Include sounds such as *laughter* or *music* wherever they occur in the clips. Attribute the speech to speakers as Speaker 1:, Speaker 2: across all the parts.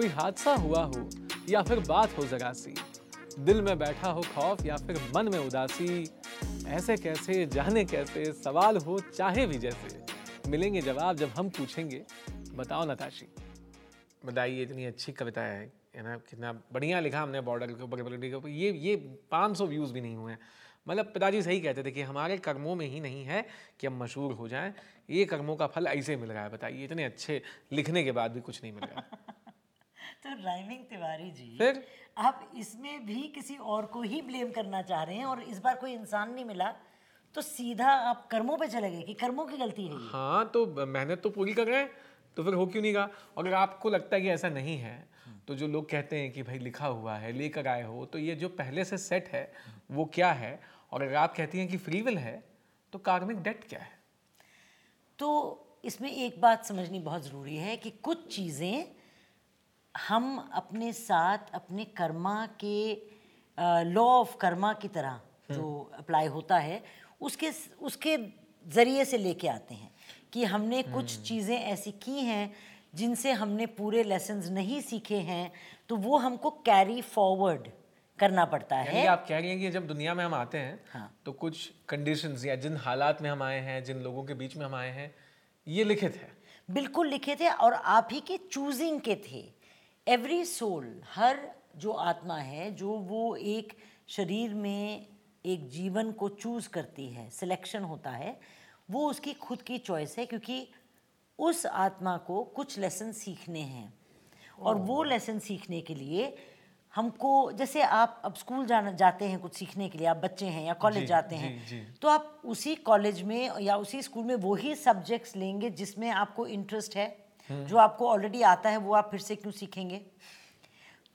Speaker 1: कोई हादसा हुआ हो या फिर बात हो जरा सी? दिल में बैठा हो खौफ या फिर मन में उदासी? ऐसे कैसे जाने कैसे सवाल हो चाहे भी जैसे। मिलेंगे जवाब जब हम पूछेंगे। बताओ नताशी। बताइए इतनी अच्छी कविता है है ना? कितना बढ़िया लिखा हमने बॉर्डर के ऊपर के ऊपर। ये ये 500 व्यूज़ भी नहीं हुए हैं। मतलब पिताजी सही कहते थे कि हमारे कर्मों में ही नहीं है कि हम मशहूर हो जाएँ। ये कर्मों का फल ऐसे मिल रहा है बताइए। इतने अच्छे लिखने के बाद भी कुछ नहीं मिल रहा *laughs*
Speaker 2: तो राइमिंग तिवारी जी
Speaker 1: फिर?
Speaker 2: आप इसमें भी किसी और को ही ब्लेम करना चाह रहे हैं और इस बार कोई इंसान नहीं मिला तो सीधा आप कर्मों पे चले गए कि कर्मों की गलती है
Speaker 1: हाँ तो मेहनत तो पूरी कर रहे हैं तो फिर हो क्यों नहीं और अगर आपको लगता है कि ऐसा नहीं है तो जो लोग कहते हैं कि भाई लिखा हुआ है लेकर आए हो तो ये जो पहले से सेट है वो क्या है? और अगर आप कहती हैं कि फ्री विल है तो कार्मिक डेट क्या है?
Speaker 2: तो इसमें एक बात समझनी बहुत ज़रूरी है कि कुछ चीज़ें हम अपने साथ अपने कर्मा के लॉ ऑफ़ कर्मा की तरह जो अप्लाई होता है उसके उसके ज़रिए से लेके आते हैं कि हमने कुछ चीज़ें ऐसी की हैं जिनसे हमने पूरे लेसन्स नहीं सीखे हैं तो वो हमको कैरी फॉरवर्ड करना पड़ता है।
Speaker 1: आप कह रही हैं कि जब दुनिया में हम आते हैं
Speaker 2: हाँ।
Speaker 1: तो कुछ कंडीशंस या जिन हालात में हम आए हैं जिन लोगों के बीच में हम आए हैं ये लिखित है।
Speaker 2: बिल्कुल लिखे थे और आप ही के चूजिंग के थे। एवरी सोल हर जो आत्मा है जो वो एक शरीर में एक जीवन को चूज़ करती है सिलेक्शन होता है वो उसकी खुद की चॉइस है क्योंकि उस आत्मा को कुछ लेसन सीखने हैं। और वो लेसन सीखने के लिए हमको जैसे आप अब स्कूल जाना जाते हैं कुछ सीखने के लिए आप बच्चे हैं या कॉलेज
Speaker 1: जी,
Speaker 2: जाते
Speaker 1: जी,
Speaker 2: हैं
Speaker 1: जी।
Speaker 2: तो आप उसी कॉलेज में या उसी स्कूल में वही सब्जेक्ट्स लेंगे जिसमें आपको इंटरेस्ट है? जो आपको ऑलरेडी आता है वो आप फिर से क्यों सीखेंगे?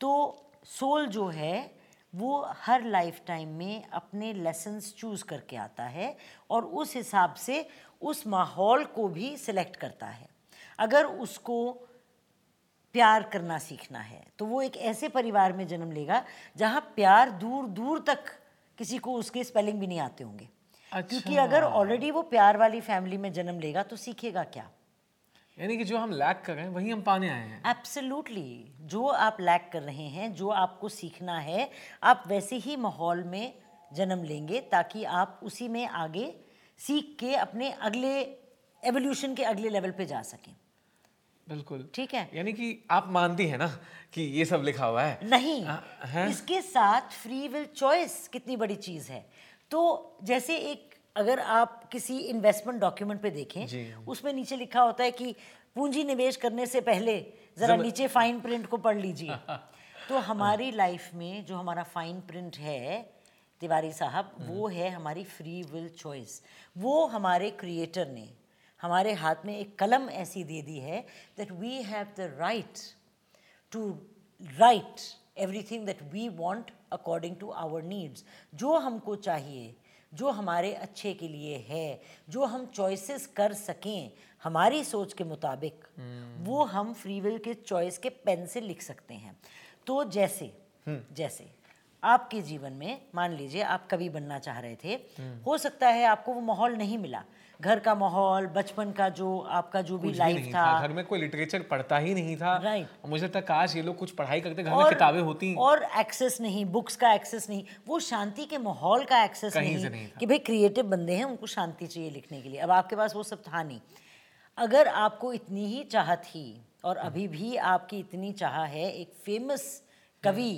Speaker 2: तो सोल जो है वो हर लाइफ टाइम में अपने लेसन्स चूज़ करके आता है और उस हिसाब से उस माहौल को भी सिलेक्ट करता है। अगर उसको प्यार करना सीखना है तो वो एक ऐसे परिवार में जन्म लेगा जहाँ प्यार दूर दूर तक किसी को उसके स्पेलिंग भी नहीं आते होंगे। अच्छा। क्योंकि अगर ऑलरेडी वो प्यार वाली फैमिली में जन्म लेगा तो सीखेगा क्या?
Speaker 1: यानी कि जो हम लैक कर रहे हैं वही हम पाने आए हैं।
Speaker 2: एब्सोल्युटली जो आप लैक कर रहे हैं जो आपको सीखना है आप वैसे ही माहौल में जन्म लेंगे ताकि आप उसी में आगे सीख के अपने अगले एवोल्यूशन के अगले लेवल पे जा सकें।
Speaker 1: बिल्कुल।
Speaker 2: ठीक है?
Speaker 1: यानी कि आप मानती हैं ना कि ये सब लिखा हुआ है?
Speaker 2: नहीं।
Speaker 1: आ, हैं?
Speaker 2: इसके साथ फ्री विल चॉइस कितनी बड़ी चीज़ है। तो जैसे एक अगर आप किसी इन्वेस्टमेंट डॉक्यूमेंट पे देखें उसमें नीचे लिखा होता है कि पूंजी निवेश करने से पहले जरा नीचे फाइन प्रिंट को पढ़ लीजिए। *laughs* तो हमारी लाइफ में जो हमारा फाइन प्रिंट है तिवारी साहब वो है हमारी फ्री विल चॉइस वो हमारे क्रिएटर ने हमारे हाथ में एक कलम ऐसी दे दी है that we have the right to write everything that we want according to our needs जो हमको चाहिए जो हमारे अच्छे के लिए है जो हम चॉइसेस कर सकें हमारी सोच के मुताबिक hmm. वो हम फ्री विल के चॉइस के पेन से लिख सकते हैं तो जैसे hmm. जैसे आपके जीवन में मान लीजिए आप कवि बनना चाह रहे थे hmm. हो सकता है आपको वो माहौल नहीं मिला घर का माहौल बचपन का जो आपका जो भी लाइफ था।
Speaker 1: था घर में कोई लिटरेचर पढ़ता ही नहीं था।
Speaker 2: Right.
Speaker 1: और मुझे लगता काश ये लोग कुछ पढ़ाई करते घर में किताबें होती।
Speaker 2: और एक्सेस नहीं बुक्स का एक्सेस नहीं वो शांति के माहौल का एक्सेस नहीं,
Speaker 1: नहीं
Speaker 2: कि भाई क्रिएटिव बंदे हैं उनको शांति चाहिए लिखने के लिए। अब आपके पास वो सब था नहीं। अगर आपको इतनी ही चाह थी और अभी भी आपकी इतनी चाह है एक फ़ेमस कवि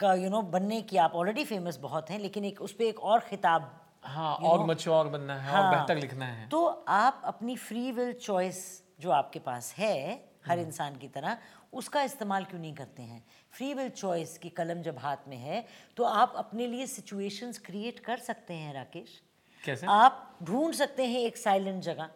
Speaker 2: का यू नो बनने की आप ऑलरेडी फ़ेमस बहुत हैं लेकिन एक उस पर एक और खिताब
Speaker 1: हाँ और मच्योर बनना है
Speaker 2: हाँ, और।
Speaker 1: बेहतर लिखना है।
Speaker 2: तो आप अपनी फ्री विल चॉइस जो आपके पास है हर इंसान की तरह उसका इस्तेमाल क्यों नहीं करते हैं? फ्री विल चॉइस की कलम जब हाथ में है तो आप अपने लिए सिचुएशंस क्रिएट कर सकते हैं राकेश।
Speaker 1: कैसे?
Speaker 2: आप ढूंढ सकते हैं एक साइलेंट जगह।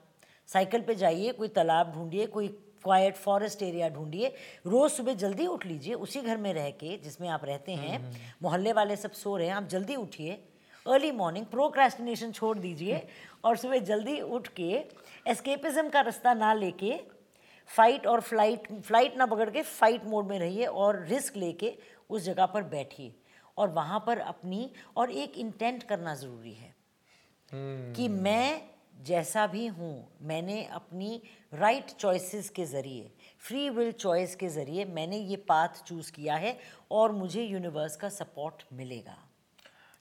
Speaker 2: साइकिल पे जाइए कोई तालाब ढूंढिए कोई क्वाइट फॉरेस्ट एरिया ढूंढिए रोज सुबह जल्दी उठ लीजिए उसी घर में रह के जिसमें आप रहते हैं मोहल्ले वाले सब सो रहे हैं आप जल्दी उठिए। अर्ली मॉर्निंग प्रोक्रेस्टिनेशन छोड़ दीजिए और सुबह जल्दी उठ के एस्केपिज्म का रास्ता ना लेके फाइट और फ़्लाइट फ़्लाइट ना पकड़ के फाइट मोड में रहिए और रिस्क लेके उस जगह पर बैठिए। और वहाँ पर अपनी और एक इंटेंट करना ज़रूरी है कि मैं जैसा भी हूँ मैंने अपनी राइट right चॉइसेस के ज़रिए फ्री विल चॉइस के ज़रिए मैंने ये पाथ चूज़ किया है और मुझे यूनिवर्स का सपोर्ट मिलेगा।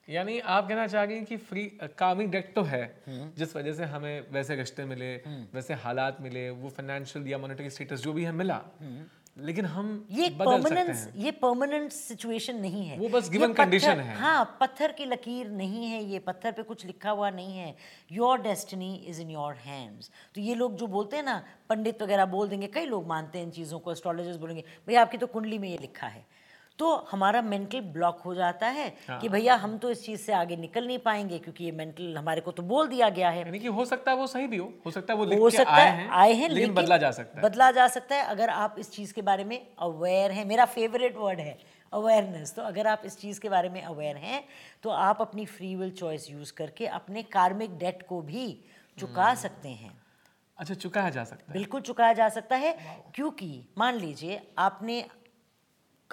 Speaker 1: यानी आप कहना चाह रही कि फ्री कामिंग डेट तो है जिस वजह से हमें वैसे रिश्ते मिले वैसे हालात मिले वो फाइनेंशियल या मॉनेटरी स्टेटस जो भी है मिला लेकिन हम
Speaker 2: ये परमानेंस ये परमानेंट सिचुएशन नहीं है।
Speaker 1: वो बस गिवन कंडीशन है।
Speaker 2: हाँ पत्थर की लकीर नहीं है ये पत्थर पे कुछ लिखा हुआ नहीं है। Your destiny is in your hands तो ये लोग जो बोलते हैं ना पंडित वगैरह बोल देंगे कई लोग मानते हैं इन चीज़ों को एस्ट्रोलॉजर्स बोलेंगे भैया आपकी तो कुंडली में ये लिखा है। तो हमारा मेंटल ब्लॉक हो जाता है हाँ। कि भैया हम तो इस चीज़ से आगे निकल नहीं पाएँगे क्योंकि ये मेंटल हमारे को तो बोल दिया गया है।
Speaker 1: यानी कि हो सकता है वो सही भी हो हो सकता है वो हो सकता आए हैं आए हैं लेकिन बदला जा सकता है।
Speaker 2: बदला जा सकता है। अगर आप इस चीज़ के बारे में अवेयर हैं मेरा फेवरेट वर्ड है अवेयरनेस तो अगर आप इस चीज़ के बारे में अवेयर हैं तो आप अपनी फ्री विल चॉइस यूज़ करके अपने कार्मिक डेट को भी चुका हम्म। सकते हैं।
Speaker 1: अच्छा चुकाया जा सकता है।
Speaker 2: बिल्कुल चुकाया जा सकता है क्योंकि मान लीजिए आपने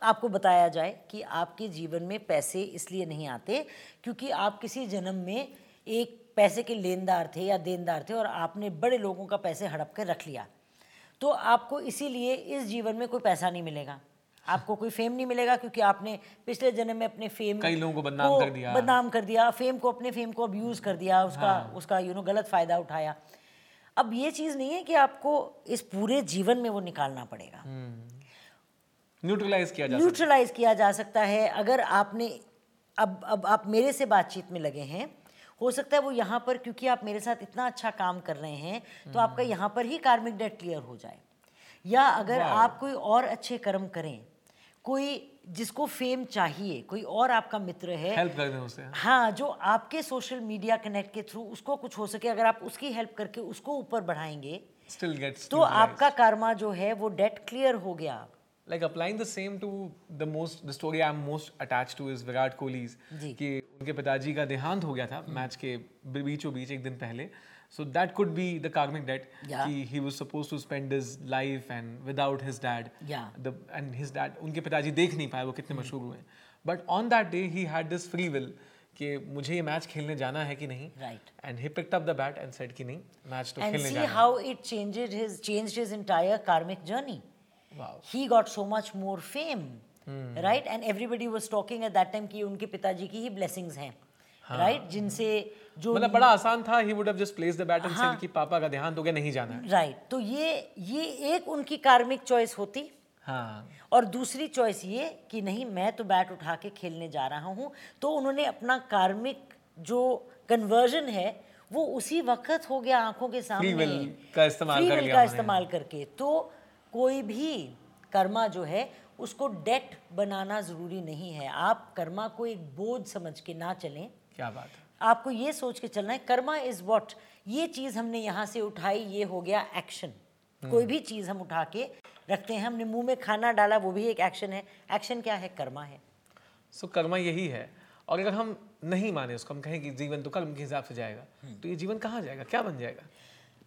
Speaker 2: आपको बताया जाए कि आपके जीवन में पैसे इसलिए नहीं आते क्योंकि आप किसी जन्म में एक पैसे के लेनदार थे या देनदार थे और आपने बड़े लोगों का पैसे हड़प कर रख लिया। तो आपको इसीलिए इस जीवन में कोई पैसा नहीं मिलेगा। आपको कोई फेम नहीं मिलेगा क्योंकि आपने पिछले जन्म में अपने फेम
Speaker 1: कई लोगों को बदनाम कर दिया।
Speaker 2: बदनाम कर दिया फेम को अपने फेम को अब्यूज़ कर दिया उसका हाँ। उसका यू नो गलत फ़ायदा उठाया। अब ये चीज़ नहीं है कि आपको इस पूरे जीवन में वो निकालना पड़ेगा। हम्म।
Speaker 1: न्यूट्रलाइज किया जा
Speaker 2: न्यूट्रलाइज किया जा सकता है। अगर आपने अब अब आप मेरे से बातचीत में लगे हैं हो सकता है वो यहाँ पर क्योंकि आप मेरे साथ इतना अच्छा काम कर रहे हैं तो आपका हम्म। यहाँ पर ही कार्मिक डेट क्लियर हो जाए। या अगर आप कोई और अच्छे कर्म करें कोई जिसको फेम चाहिए कोई और आपका मित्र है
Speaker 1: हेल्प कर दें उसे।
Speaker 2: हाँ जो आपके सोशल मीडिया कनेक्ट के थ्रू उसको कुछ हो सके अगर आप उसकी हेल्प करके उसको ऊपर बढ़ाएँगे
Speaker 1: Still gets
Speaker 2: तो आपका कर्मा जो है वो डेट क्लियर हो गया।
Speaker 1: like applying the same to the most the story I'm most attached to is Virat Kohli's कि उनके पिताजी का देहांत हो गया था मैच के बीचों बीच एक दिन पहले so that could be the karmic debt yeah. कि he was supposed to spend his life and without his dad
Speaker 2: yeah.
Speaker 1: the and his dad उनके पिताजी देख नहीं पाए वो कितने मशहूर हुए but on that day he had this free will कि मुझे ये मैच खेलने जाना है कि नहीं
Speaker 2: right
Speaker 1: and he picked up the bat and said कि नहीं मैच तो खेलने
Speaker 2: जाना है how it changed his changed his entire karmic journey
Speaker 1: wow.
Speaker 2: he got so much more fame right? And everybody was talking at that time कि उनके पिताजी की ही blessings हैं हाँ. right? जिनसे
Speaker 1: जो मतलब बड़ा आसान था he would have just placed the bat and हाँ. said कि पापा का ध्यान क्या नहीं जाना है.
Speaker 2: Right. तो ये ये एक उनकी कार्मिक चॉइस होती।
Speaker 1: हाँ.
Speaker 2: और दूसरी चॉइस ये कि नहीं मैं तो बैट उठा के खेलने जा रहा हूँ तो उन्होंने अपना कार्मिक जो कन्वर्जन है वो उसी वक्त हो गया आँखों के सामने।
Speaker 1: का इस्तेमाल कर
Speaker 2: का इस्तेमाल करके। तो कोई भी कर्मा जो है उसको डेट बनाना ज़रूरी नहीं है। आप कर्मा को एक बोझ समझ के ना चलें।
Speaker 1: क्या बात है?
Speaker 2: आपको ये सोच के चलना है कर्मा इज़ वॉट ये चीज़ हमने यहाँ से उठाई ये हो गया एक्शन हम्म। कोई भी चीज़ हम उठा के रखते हैं हमने मुँह में खाना डाला वो भी एक एक्शन है। एक्शन क्या है? कर्मा है।
Speaker 1: सो so, कर्मा यही है। और अगर हम नहीं माने उसको हम कहें कि जीवन तो कर्म के हिसाब से जाएगा। हम्म। तो ये जीवन कहाँ जाएगा? क्या बन जाएगा?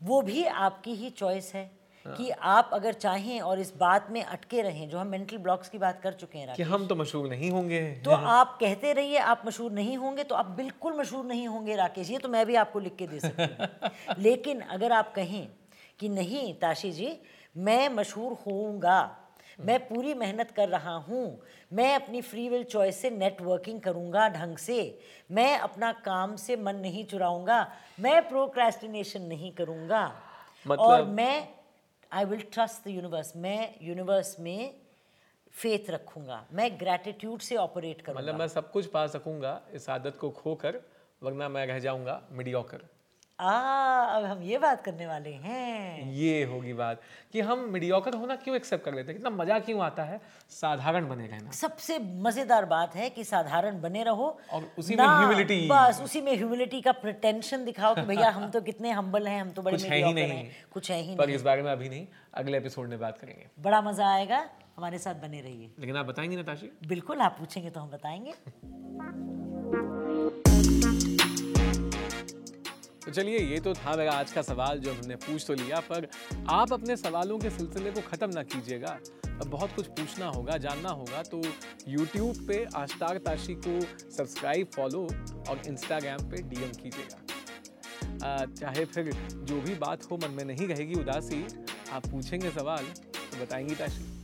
Speaker 2: वो भी आपकी ही चॉइस है। कि आप अगर चाहें और इस बात में अटके रहें जो हम मेंटल ब्लॉक्स की बात कर चुके हैं
Speaker 1: कि हम तो मशहूर नहीं होंगे।
Speaker 2: तो आप कहते रहिए आप मशहूर नहीं होंगे तो आप बिल्कुल मशहूर नहीं होंगे राकेश। ये तो मैं भी आपको लिख के दे सकती हूँ। *laughs* लेकिन अगर आप कहें कि नहीं ताशी जी मैं मशहूर होऊँगा मैं पूरी मेहनत कर रहा हूँ मैं अपनी फ्री विल चॉइस से नेटवर्किंग करूँगा ढंग से मैं अपना काम से मन नहीं चुराऊँगा मैं प्रोक्रेस्टिनेशन नहीं करूँगा मतलब... और मैं I will trust the universe मैं यूनिवर्स में फेथ रखूँगा। मैं ग्रेटिट्यूड से ऑपरेट करूँगा।
Speaker 1: मतलब मैं सब कुछ पा सकूँगा, इस आदत को खोकर, वरना मैं रह जाऊँगा मीडियोकर
Speaker 2: आ, अब हम ये बात करने वाले हैं।
Speaker 1: ये होगी बात कि हम मीडियोकर होना क्यों एक्सेप्ट कर लेते हैं? कितना मज़ा क्यों आता है? साधारण बने रहना
Speaker 2: सबसे मज़ेदार बात है कि साधारण बने रहो।
Speaker 1: और उसी में ह्यूमिलिटी
Speaker 2: बस उसी में ह्यूमिलिटी का प्रिटेंशन दिखाओ कि भैया हम तो कितने हम्बल हैं हम तो बड़े
Speaker 1: कुछ है ही नहीं।
Speaker 2: कुछ है ही
Speaker 1: पर इस बारे में अभी नहीं अगले एपिसोड में बात करेंगे।
Speaker 2: बड़ा मज़ा आएगा हमारे साथ बने रहिए।
Speaker 1: लेकिन आप बताएँगे नताशी?
Speaker 2: बिल्कुल आप पूछेंगे तो हम बताएँगे। *laughs*
Speaker 1: तो चलिए, ये तो था मेरा आज का सवाल जो हमने पूछ तो लिया, पर आप अपने सवालों के सिलसिले को ख़त्म ना कीजिएगा। बहुत कुछ पूछना होगा, जानना होगा तो YouTube पे आश्तार ताशी को सब्सक्राइब, फॉलो और इंस्टाग्राम पे डीएम कीजिएगा। चाहे फिर जो भी बात हो, मन में नहीं रहेगी उदासी, आप पूछेंगे सवाल तो बताएँगी ताशी।